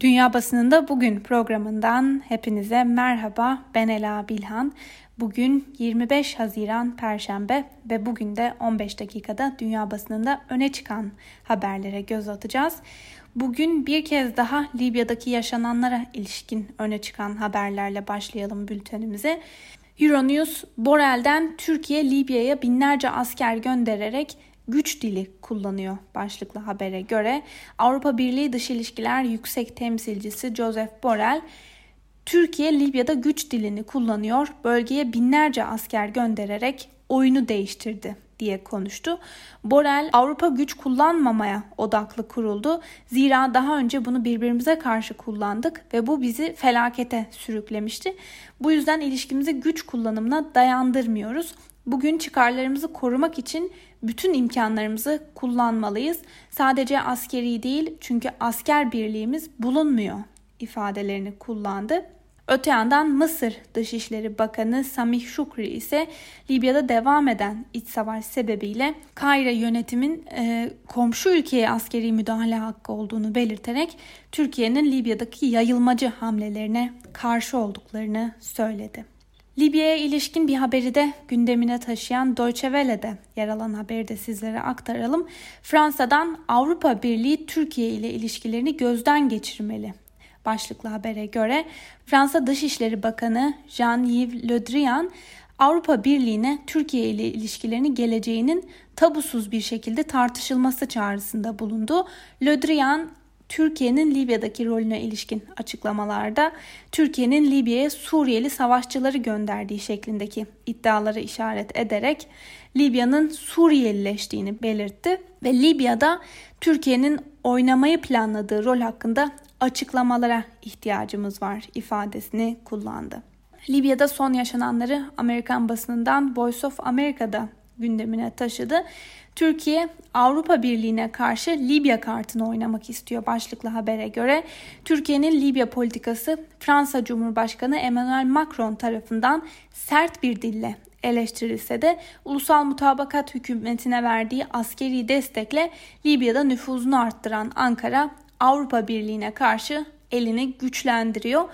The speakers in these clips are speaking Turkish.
Dünya Basınında Bugün programından hepinize merhaba. Ben Ela Bilhan. Bugün 25 Haziran Perşembe ve bugün de 15 dakikada dünya basınında öne çıkan haberlere göz atacağız. Bugün bir kez daha Libya'daki yaşananlara ilişkin öne çıkan haberlerle başlayalım bültenimize. Euronews, Borel'den Türkiye Libya'ya binlerce asker göndererek güç dili kullanıyor başlıklı habere göre. Avrupa Birliği Dış İlişkiler Yüksek Temsilcisi Joseph Borrell, Türkiye Libya'da güç dilini kullanıyor, bölgeye binlerce asker göndererek oyunu değiştirdi diye konuştu. Borrell Avrupa güç kullanmamaya odaklı kuruldu. Zira daha önce bunu birbirimize karşı kullandık ve bu bizi felakete sürüklemişti. Bu yüzden ilişkimizi güç kullanımına dayandırmıyoruz. Bugün çıkarlarımızı korumak için bütün imkanlarımızı kullanmalıyız. Sadece askeri değil çünkü asker birliğimiz bulunmuyor ifadelerini kullandı. Öte yandan Mısır Dışişleri Bakanı Samih Şukri ise Libya'da devam eden iç savaş sebebiyle Kahire yönetimin e, komşu ülkeye askeri müdahale hakkı olduğunu belirterek Türkiye'nin Libya'daki yayılmacı hamlelerine karşı olduklarını söyledi. Libya'ya ilişkin bir haberi de gündemine taşıyan Deutsche Welle'de yer alan haberi de sizlere aktaralım. Fransa'dan Avrupa Birliği Türkiye ile ilişkilerini gözden geçirmeli başlıklı habere göre Fransa Dışişleri Bakanı Jean-Yves Le Drian Avrupa Birliği'ne Türkiye ile ilişkilerini geleceğinin tabusuz bir şekilde tartışılması çağrısında bulundu. Le Drian Türkiye'nin Libya'daki rolüne ilişkin açıklamalarda Türkiye'nin Libya'ya Suriyeli savaşçıları gönderdiği şeklindeki iddiaları işaret ederek Libya'nın Suriyelileştiğini belirtti ve Libya'da Türkiye'nin oynamayı planladığı rol hakkında açıklamalara ihtiyacımız var ifadesini kullandı. Libya'da son yaşananları Amerikan basınından Voice of America'da gündemine taşıdı. Türkiye Avrupa Birliği'ne karşı Libya kartını oynamak istiyor başlıklı habere göre. Türkiye'nin Libya politikası Fransa Cumhurbaşkanı Emmanuel Macron tarafından sert bir dille eleştirilse de ulusal mutabakat hükümetine verdiği askeri destekle Libya'da nüfuzunu arttıran Ankara Avrupa Birliği'ne karşı elini güçlendiriyor.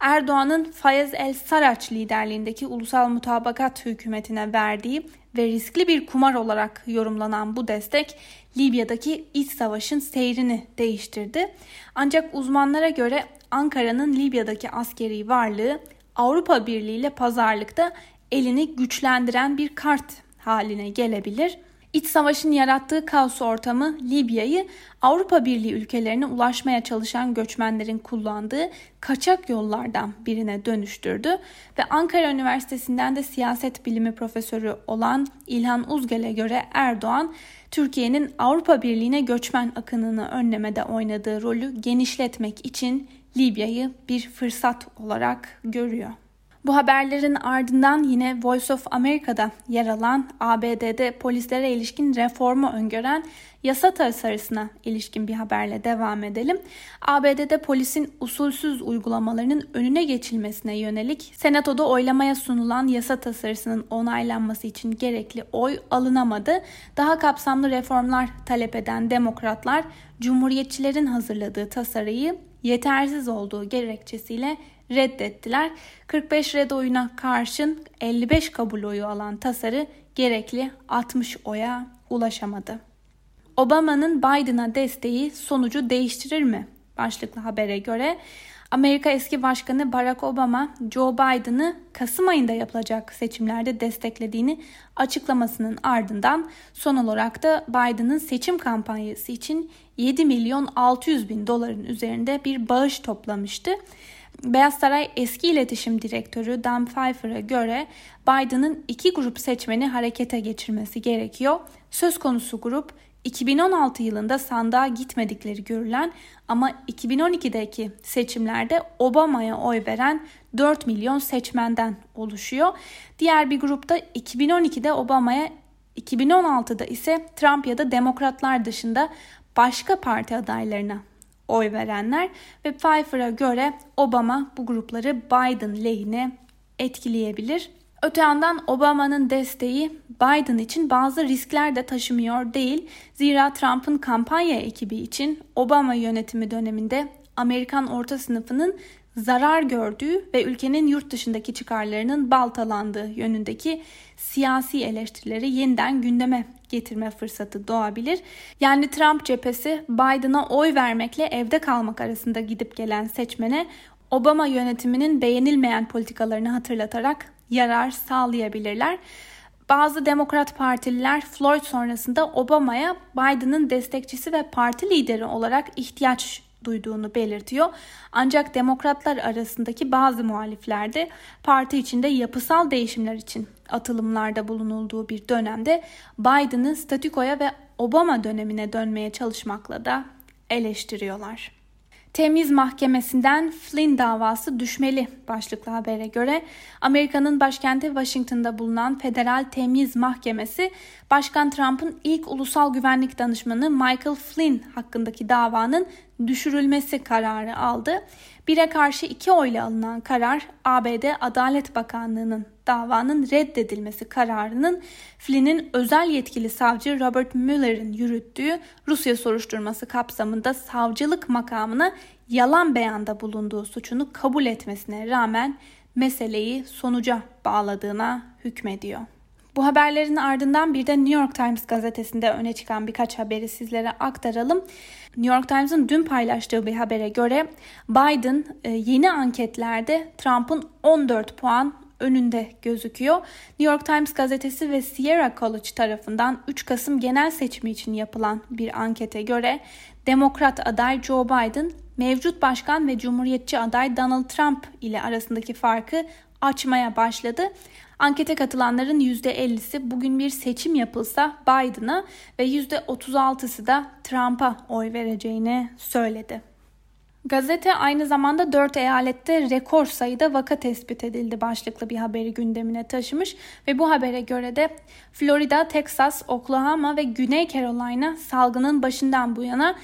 Erdoğan'ın Fayez El Saraç liderliğindeki ulusal mutabakat hükümetine verdiği ve riskli bir kumar olarak yorumlanan bu destek Libya'daki iç savaşın seyrini değiştirdi. Ancak uzmanlara göre Ankara'nın Libya'daki askeri varlığı Avrupa Birliği ile pazarlıkta elini güçlendiren bir kart haline gelebilir. İç savaşın yarattığı kaos ortamı Libya'yı Avrupa Birliği ülkelerine ulaşmaya çalışan göçmenlerin kullandığı kaçak yollardan birine dönüştürdü ve Ankara Üniversitesi'nden de siyaset bilimi profesörü olan İlhan Uzgel'e göre Erdoğan Türkiye'nin Avrupa Birliği'ne göçmen akınını önlemede oynadığı rolü genişletmek için Libya'yı bir fırsat olarak görüyor. Bu haberlerin ardından yine Voice of America'da yer alan ABD'de polislere ilişkin reformu öngören yasa tasarısına ilişkin bir haberle devam edelim. ABD'de polisin usulsüz uygulamalarının önüne geçilmesine yönelik Senato'da oylamaya sunulan yasa tasarısının onaylanması için gerekli oy alınamadı. Daha kapsamlı reformlar talep eden demokratlar Cumhuriyetçilerin hazırladığı tasarıyı yetersiz olduğu gerekçesiyle reddettiler. 45 red oyuna karşın 55 kabul oyu alan tasarı gerekli 60 oya ulaşamadı. Obama'nın Biden'a desteği sonucu değiştirir mi? Başlıklı habere göre Amerika eski başkanı Barack Obama Joe Biden'ı Kasım ayında yapılacak seçimlerde desteklediğini açıklamasının ardından son olarak da Biden'ın seçim kampanyası için 7 milyon 600 bin doların üzerinde bir bağış toplamıştı. Beyaz Saray eski iletişim direktörü Dan Pfeiffer'a göre Biden'ın iki grup seçmeni harekete geçirmesi gerekiyor. Söz konusu grup 2016 yılında sandığa gitmedikleri görülen ama 2012'deki seçimlerde Obama'ya oy veren 4 milyon seçmenden oluşuyor. Diğer bir grupta 2012'de Obama'ya 2016'da ise Trump ya da demokratlar dışında başka parti adaylarına oy verenler ve Pfeiffer'a göre Obama bu grupları Biden lehine etkileyebilir. Öte yandan Obama'nın desteği Biden için bazı riskler de taşımıyor değil. Zira Trump'ın kampanya ekibi için Obama yönetimi döneminde Amerikan orta sınıfının zarar gördüğü ve ülkenin yurt dışındaki çıkarlarının baltalandığı yönündeki siyasi eleştirileri yeniden gündeme getirme fırsatı doğabilir. Yani Trump cephesi Biden'a oy vermekle evde kalmak arasında gidip gelen seçmene Obama yönetiminin beğenilmeyen politikalarını hatırlatarak yarar sağlayabilirler. Bazı Demokrat Partililer Floyd sonrasında Obama'ya Biden'ın destekçisi ve parti lideri olarak ihtiyaç duyduğunu belirtiyor. Ancak demokratlar arasındaki bazı muhalifler de parti içinde yapısal değişimler için atılımlarda bulunulduğu bir dönemde Biden'ı statükoya ve Obama dönemine dönmeye çalışmakla da eleştiriyorlar. Temiz Mahkemesi'nden Flynn davası düşmeli başlıklı habere göre Amerika'nın başkenti Washington'da bulunan Federal Temiz Mahkemesi Başkan Trump'ın ilk ulusal güvenlik danışmanı Michael Flynn hakkındaki davanın düşürülmesi kararı aldı. Bire karşı iki oyla alınan karar ABD Adalet Bakanlığı'nın davanın reddedilmesi kararının Flynn'in özel yetkili savcı Robert Mueller'in yürüttüğü Rusya soruşturması kapsamında savcılık makamına yalan beyanda bulunduğu suçunu kabul etmesine rağmen meseleyi sonuca bağladığına hükmediyor. Bu haberlerin ardından bir de New York Times gazetesinde öne çıkan birkaç haberi sizlere aktaralım. New York Times'ın dün paylaştığı bir habere göre Biden e, yeni anketlerde Trump'ın 14 puan önünde gözüküyor. New York Times gazetesi ve Sierra College tarafından 3 Kasım genel seçimi için yapılan bir ankete göre Demokrat aday Joe Biden mevcut başkan ve cumhuriyetçi aday Donald Trump ile arasındaki farkı açmaya başladı. Ankete katılanların %50'si bugün bir seçim yapılsa Biden'a ve %36'sı da Trump'a oy vereceğini söyledi. Gazete aynı zamanda 4 eyalette rekor sayıda vaka tespit edildi başlıklı bir haberi gündemine taşımış ve bu habere göre de Florida, Texas, Oklahoma ve Güney Carolina salgının başından bu yana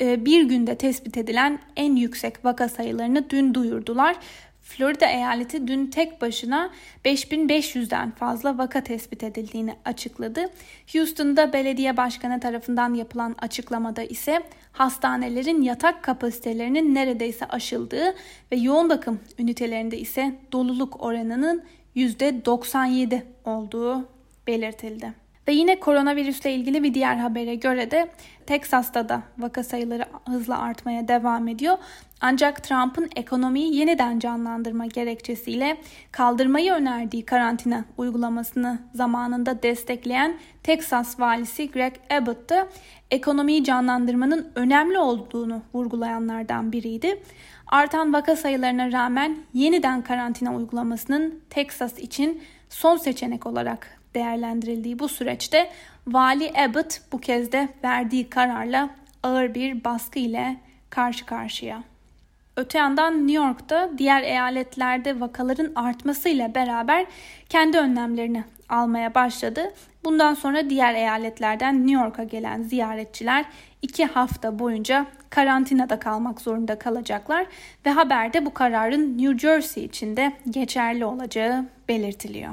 e, bir günde tespit edilen en yüksek vaka sayılarını dün duyurdular. Florida eyaleti dün tek başına 5500'den fazla vaka tespit edildiğini açıkladı. Houston'da belediye başkanı tarafından yapılan açıklamada ise hastanelerin yatak kapasitelerinin neredeyse aşıldığı ve yoğun bakım ünitelerinde ise doluluk oranının %97 olduğu belirtildi. Ve yine koronavirüsle ilgili bir diğer habere göre de Teksas'ta da vaka sayıları hızla artmaya devam ediyor. Ancak Trump'ın ekonomiyi yeniden canlandırma gerekçesiyle kaldırmayı önerdiği karantina uygulamasını zamanında destekleyen Texas valisi Greg Abbott da ekonomiyi canlandırmanın önemli olduğunu vurgulayanlardan biriydi. Artan vaka sayılarına rağmen yeniden karantina uygulamasının Texas için son seçenek olarak değerlendirildiği bu süreçte Vali Abbott bu kez de verdiği kararla ağır bir baskı ile karşı karşıya. Öte yandan New York'ta diğer eyaletlerde vakaların artmasıyla beraber kendi önlemlerini almaya başladı. Bundan sonra diğer eyaletlerden New York'a gelen ziyaretçiler iki hafta boyunca karantinada kalmak zorunda kalacaklar ve haberde bu kararın New Jersey için de geçerli olacağı belirtiliyor.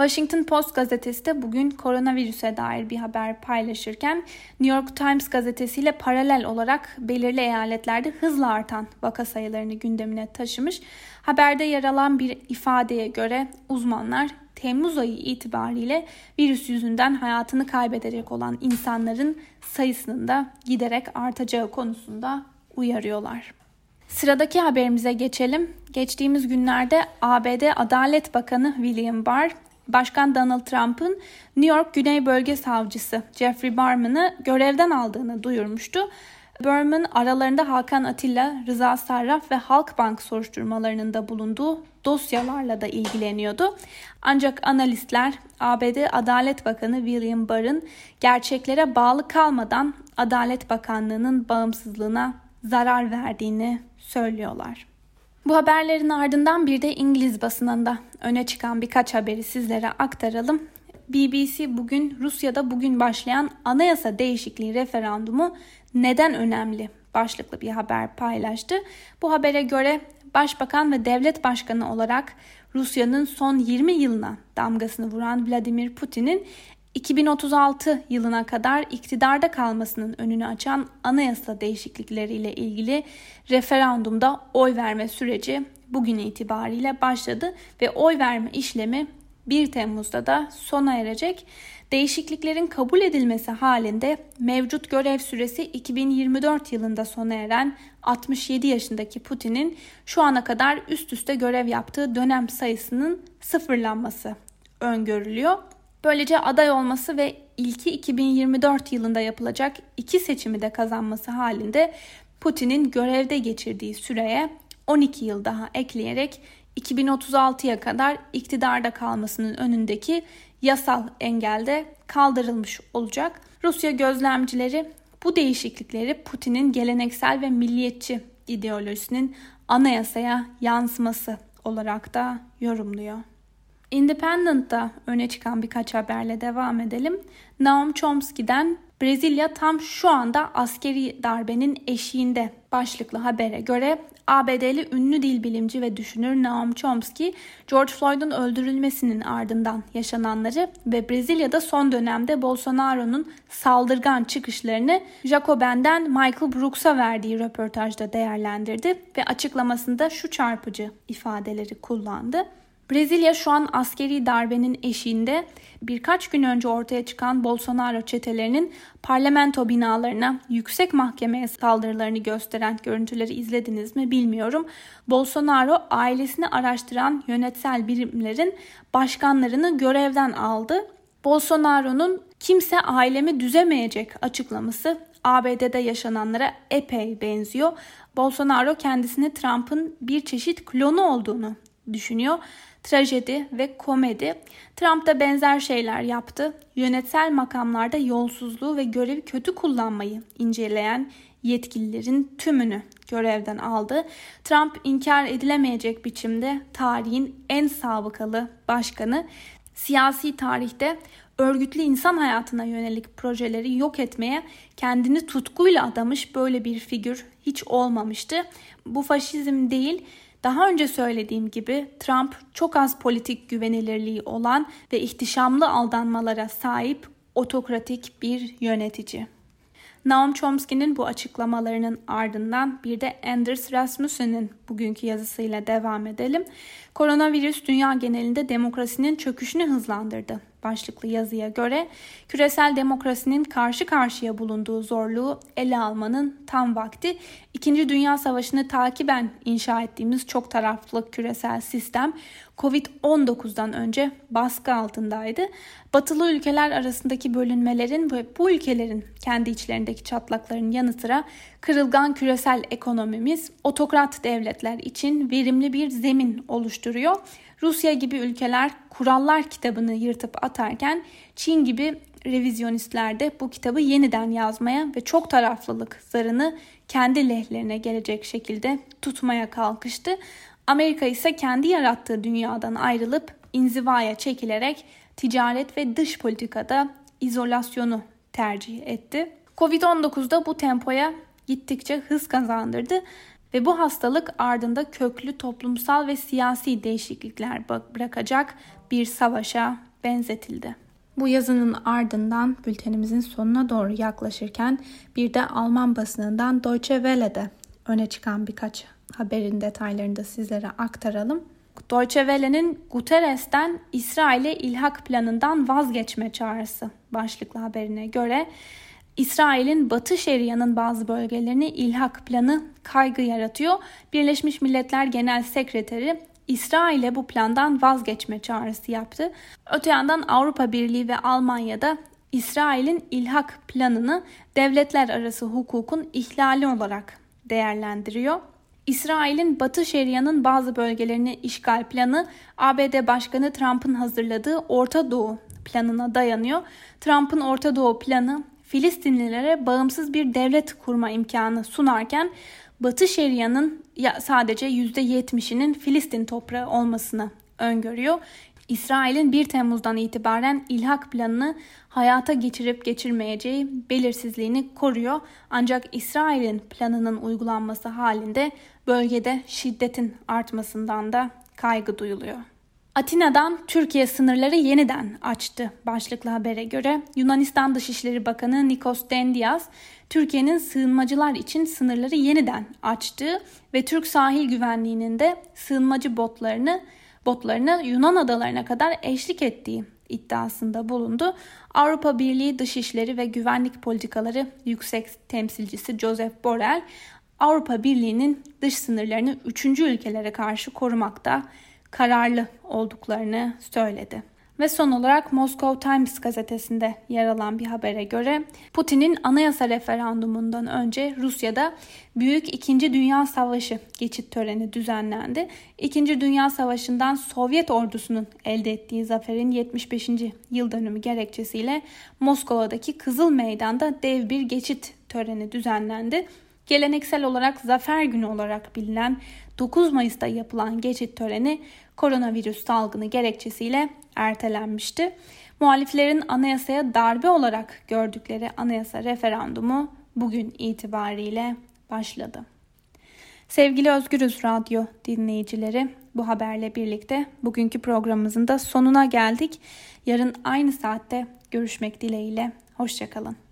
Washington Post gazetesi de bugün koronavirüse dair bir haber paylaşırken New York Times gazetesiyle paralel olarak belirli eyaletlerde hızla artan vaka sayılarını gündemine taşımış. Haberde yer alan bir ifadeye göre uzmanlar Temmuz ayı itibariyle virüs yüzünden hayatını kaybedecek olan insanların sayısının da giderek artacağı konusunda uyarıyorlar. Sıradaki haberimize geçelim. Geçtiğimiz günlerde ABD Adalet Bakanı William Barr Başkan Donald Trump'ın New York Güney Bölge Savcısı Jeffrey Berman'ı görevden aldığını duyurmuştu. Berman aralarında Hakan Atilla, Rıza Sarraf ve Halkbank soruşturmalarının da bulunduğu dosyalarla da ilgileniyordu. Ancak analistler ABD Adalet Bakanı William Barr'ın gerçeklere bağlı kalmadan Adalet Bakanlığı'nın bağımsızlığına zarar verdiğini söylüyorlar. Bu haberlerin ardından bir de İngiliz basınında öne çıkan birkaç haberi sizlere aktaralım. BBC bugün Rusya'da bugün başlayan anayasa değişikliği referandumu neden önemli başlıklı bir haber paylaştı. Bu habere göre Başbakan ve devlet başkanı olarak Rusya'nın son 20 yılına damgasını vuran Vladimir Putin'in 2036 yılına kadar iktidarda kalmasının önünü açan anayasa değişiklikleriyle ilgili referandumda oy verme süreci bugün itibariyle başladı ve oy verme işlemi 1 Temmuz'da da sona erecek. Değişikliklerin kabul edilmesi halinde mevcut görev süresi 2024 yılında sona eren 67 yaşındaki Putin'in şu ana kadar üst üste görev yaptığı dönem sayısının sıfırlanması öngörülüyor. Böylece aday olması ve ilki 2024 yılında yapılacak iki seçimi de kazanması halinde Putin'in görevde geçirdiği süreye 12 yıl daha ekleyerek 2036'ya kadar iktidarda kalmasının önündeki yasal engelde kaldırılmış olacak. Rusya gözlemcileri bu değişiklikleri Putin'in geleneksel ve milliyetçi ideolojisinin anayasaya yansıması olarak da yorumluyor. Independent'ta öne çıkan birkaç haberle devam edelim. Naum Chomsky'den Brezilya tam şu anda askeri darbenin eşiğinde başlıklı habere göre ABD'li ünlü dil bilimci ve düşünür Noam Chomsky, George Floyd'un öldürülmesinin ardından yaşananları ve Brezilya'da son dönemde Bolsonaro'nun saldırgan çıkışlarını Jacoben'den Michael Brooks'a verdiği röportajda değerlendirdi ve açıklamasında şu çarpıcı ifadeleri kullandı. Brezilya şu an askeri darbenin eşiğinde birkaç gün önce ortaya çıkan Bolsonaro çetelerinin parlamento binalarına, yüksek mahkemeye saldırılarını gösteren görüntüleri izlediniz mi bilmiyorum. Bolsonaro ailesini araştıran yönetsel birimlerin başkanlarını görevden aldı. Bolsonaro'nun kimse ailemi düzemeyecek açıklaması ABD'de yaşananlara epey benziyor. Bolsonaro kendisini Trump'ın bir çeşit klonu olduğunu düşünüyor trajedi ve komedi. Trump da benzer şeyler yaptı. Yönetsel makamlarda yolsuzluğu ve görevi kötü kullanmayı inceleyen yetkililerin tümünü görevden aldı. Trump inkar edilemeyecek biçimde tarihin en sabıkalı başkanı. Siyasi tarihte örgütlü insan hayatına yönelik projeleri yok etmeye kendini tutkuyla adamış böyle bir figür hiç olmamıştı. Bu faşizm değil, daha önce söylediğim gibi Trump çok az politik güvenilirliği olan ve ihtişamlı aldanmalara sahip otokratik bir yönetici. Noam Chomsky'nin bu açıklamalarının ardından bir de Anders Rasmussen'in bugünkü yazısıyla devam edelim. Koronavirüs dünya genelinde demokrasinin çöküşünü hızlandırdı başlıklı yazıya göre küresel demokrasinin karşı karşıya bulunduğu zorluğu ele almanın tam vakti. İkinci Dünya Savaşı'nı takiben inşa ettiğimiz çok taraflı küresel sistem Covid-19'dan önce baskı altındaydı. Batılı ülkeler arasındaki bölünmelerin ve bu ülkelerin kendi içlerindeki çatlakların yanı sıra kırılgan küresel ekonomimiz otokrat devletler için verimli bir zemin oluşturuyor. Rusya gibi ülkeler kurallar kitabını yırtıp atarken Çin gibi revizyonistler de bu kitabı yeniden yazmaya ve çok taraflılık zarını kendi lehlerine gelecek şekilde tutmaya kalkıştı. Amerika ise kendi yarattığı dünyadan ayrılıp inzivaya çekilerek ticaret ve dış politikada izolasyonu tercih etti. Covid-19'da bu tempoya gittikçe hız kazandırdı ve bu hastalık ardında köklü toplumsal ve siyasi değişiklikler bırakacak bir savaşa benzetildi. Bu yazının ardından bültenimizin sonuna doğru yaklaşırken bir de Alman basınından Deutsche Welle'de öne çıkan birkaç haberin detaylarını da sizlere aktaralım. Deutsche Welle'nin Guterres'ten İsrail'e ilhak planından vazgeçme çağrısı başlıklı haberine göre İsrail'in Batı Şeria'nın bazı bölgelerini ilhak planı kaygı yaratıyor. Birleşmiş Milletler Genel Sekreteri İsrail'e bu plandan vazgeçme çağrısı yaptı. Öte yandan Avrupa Birliği ve Almanya'da İsrail'in ilhak planını devletler arası hukukun ihlali olarak değerlendiriyor. İsrail'in Batı Şeria'nın bazı bölgelerini işgal planı ABD Başkanı Trump'ın hazırladığı Orta Doğu planına dayanıyor. Trump'ın Orta Doğu planı Filistinlilere bağımsız bir devlet kurma imkanı sunarken Batı Şeria'nın sadece %70'inin Filistin toprağı olmasını öngörüyor. İsrail'in 1 Temmuz'dan itibaren ilhak planını hayata geçirip geçirmeyeceği belirsizliğini koruyor. Ancak İsrail'in planının uygulanması halinde bölgede şiddetin artmasından da kaygı duyuluyor. Atina'dan Türkiye sınırları yeniden açtı başlıklı habere göre Yunanistan Dışişleri Bakanı Nikos Dendias Türkiye'nin sığınmacılar için sınırları yeniden açtığı ve Türk sahil güvenliğinin de sığınmacı botlarını botlarını Yunan adalarına kadar eşlik ettiği iddiasında bulundu. Avrupa Birliği Dışişleri ve Güvenlik Politikaları Yüksek Temsilcisi Joseph Borrell Avrupa Birliği'nin dış sınırlarını üçüncü ülkelere karşı korumakta kararlı olduklarını söyledi. Ve son olarak Moscow Times gazetesinde yer alan bir habere göre Putin'in anayasa referandumundan önce Rusya'da Büyük İkinci Dünya Savaşı geçit töreni düzenlendi. İkinci Dünya Savaşı'ndan Sovyet ordusunun elde ettiği zaferin 75. yıl dönümü gerekçesiyle Moskova'daki Kızıl Meydan'da dev bir geçit töreni düzenlendi. Geleneksel olarak Zafer Günü olarak bilinen 9 Mayıs'ta yapılan geçit töreni koronavirüs salgını gerekçesiyle ertelenmişti. Muhaliflerin anayasaya darbe olarak gördükleri anayasa referandumu bugün itibariyle başladı. Sevgili Özgürüz Radyo dinleyicileri, bu haberle birlikte bugünkü programımızın da sonuna geldik. Yarın aynı saatte görüşmek dileğiyle. Hoşçakalın.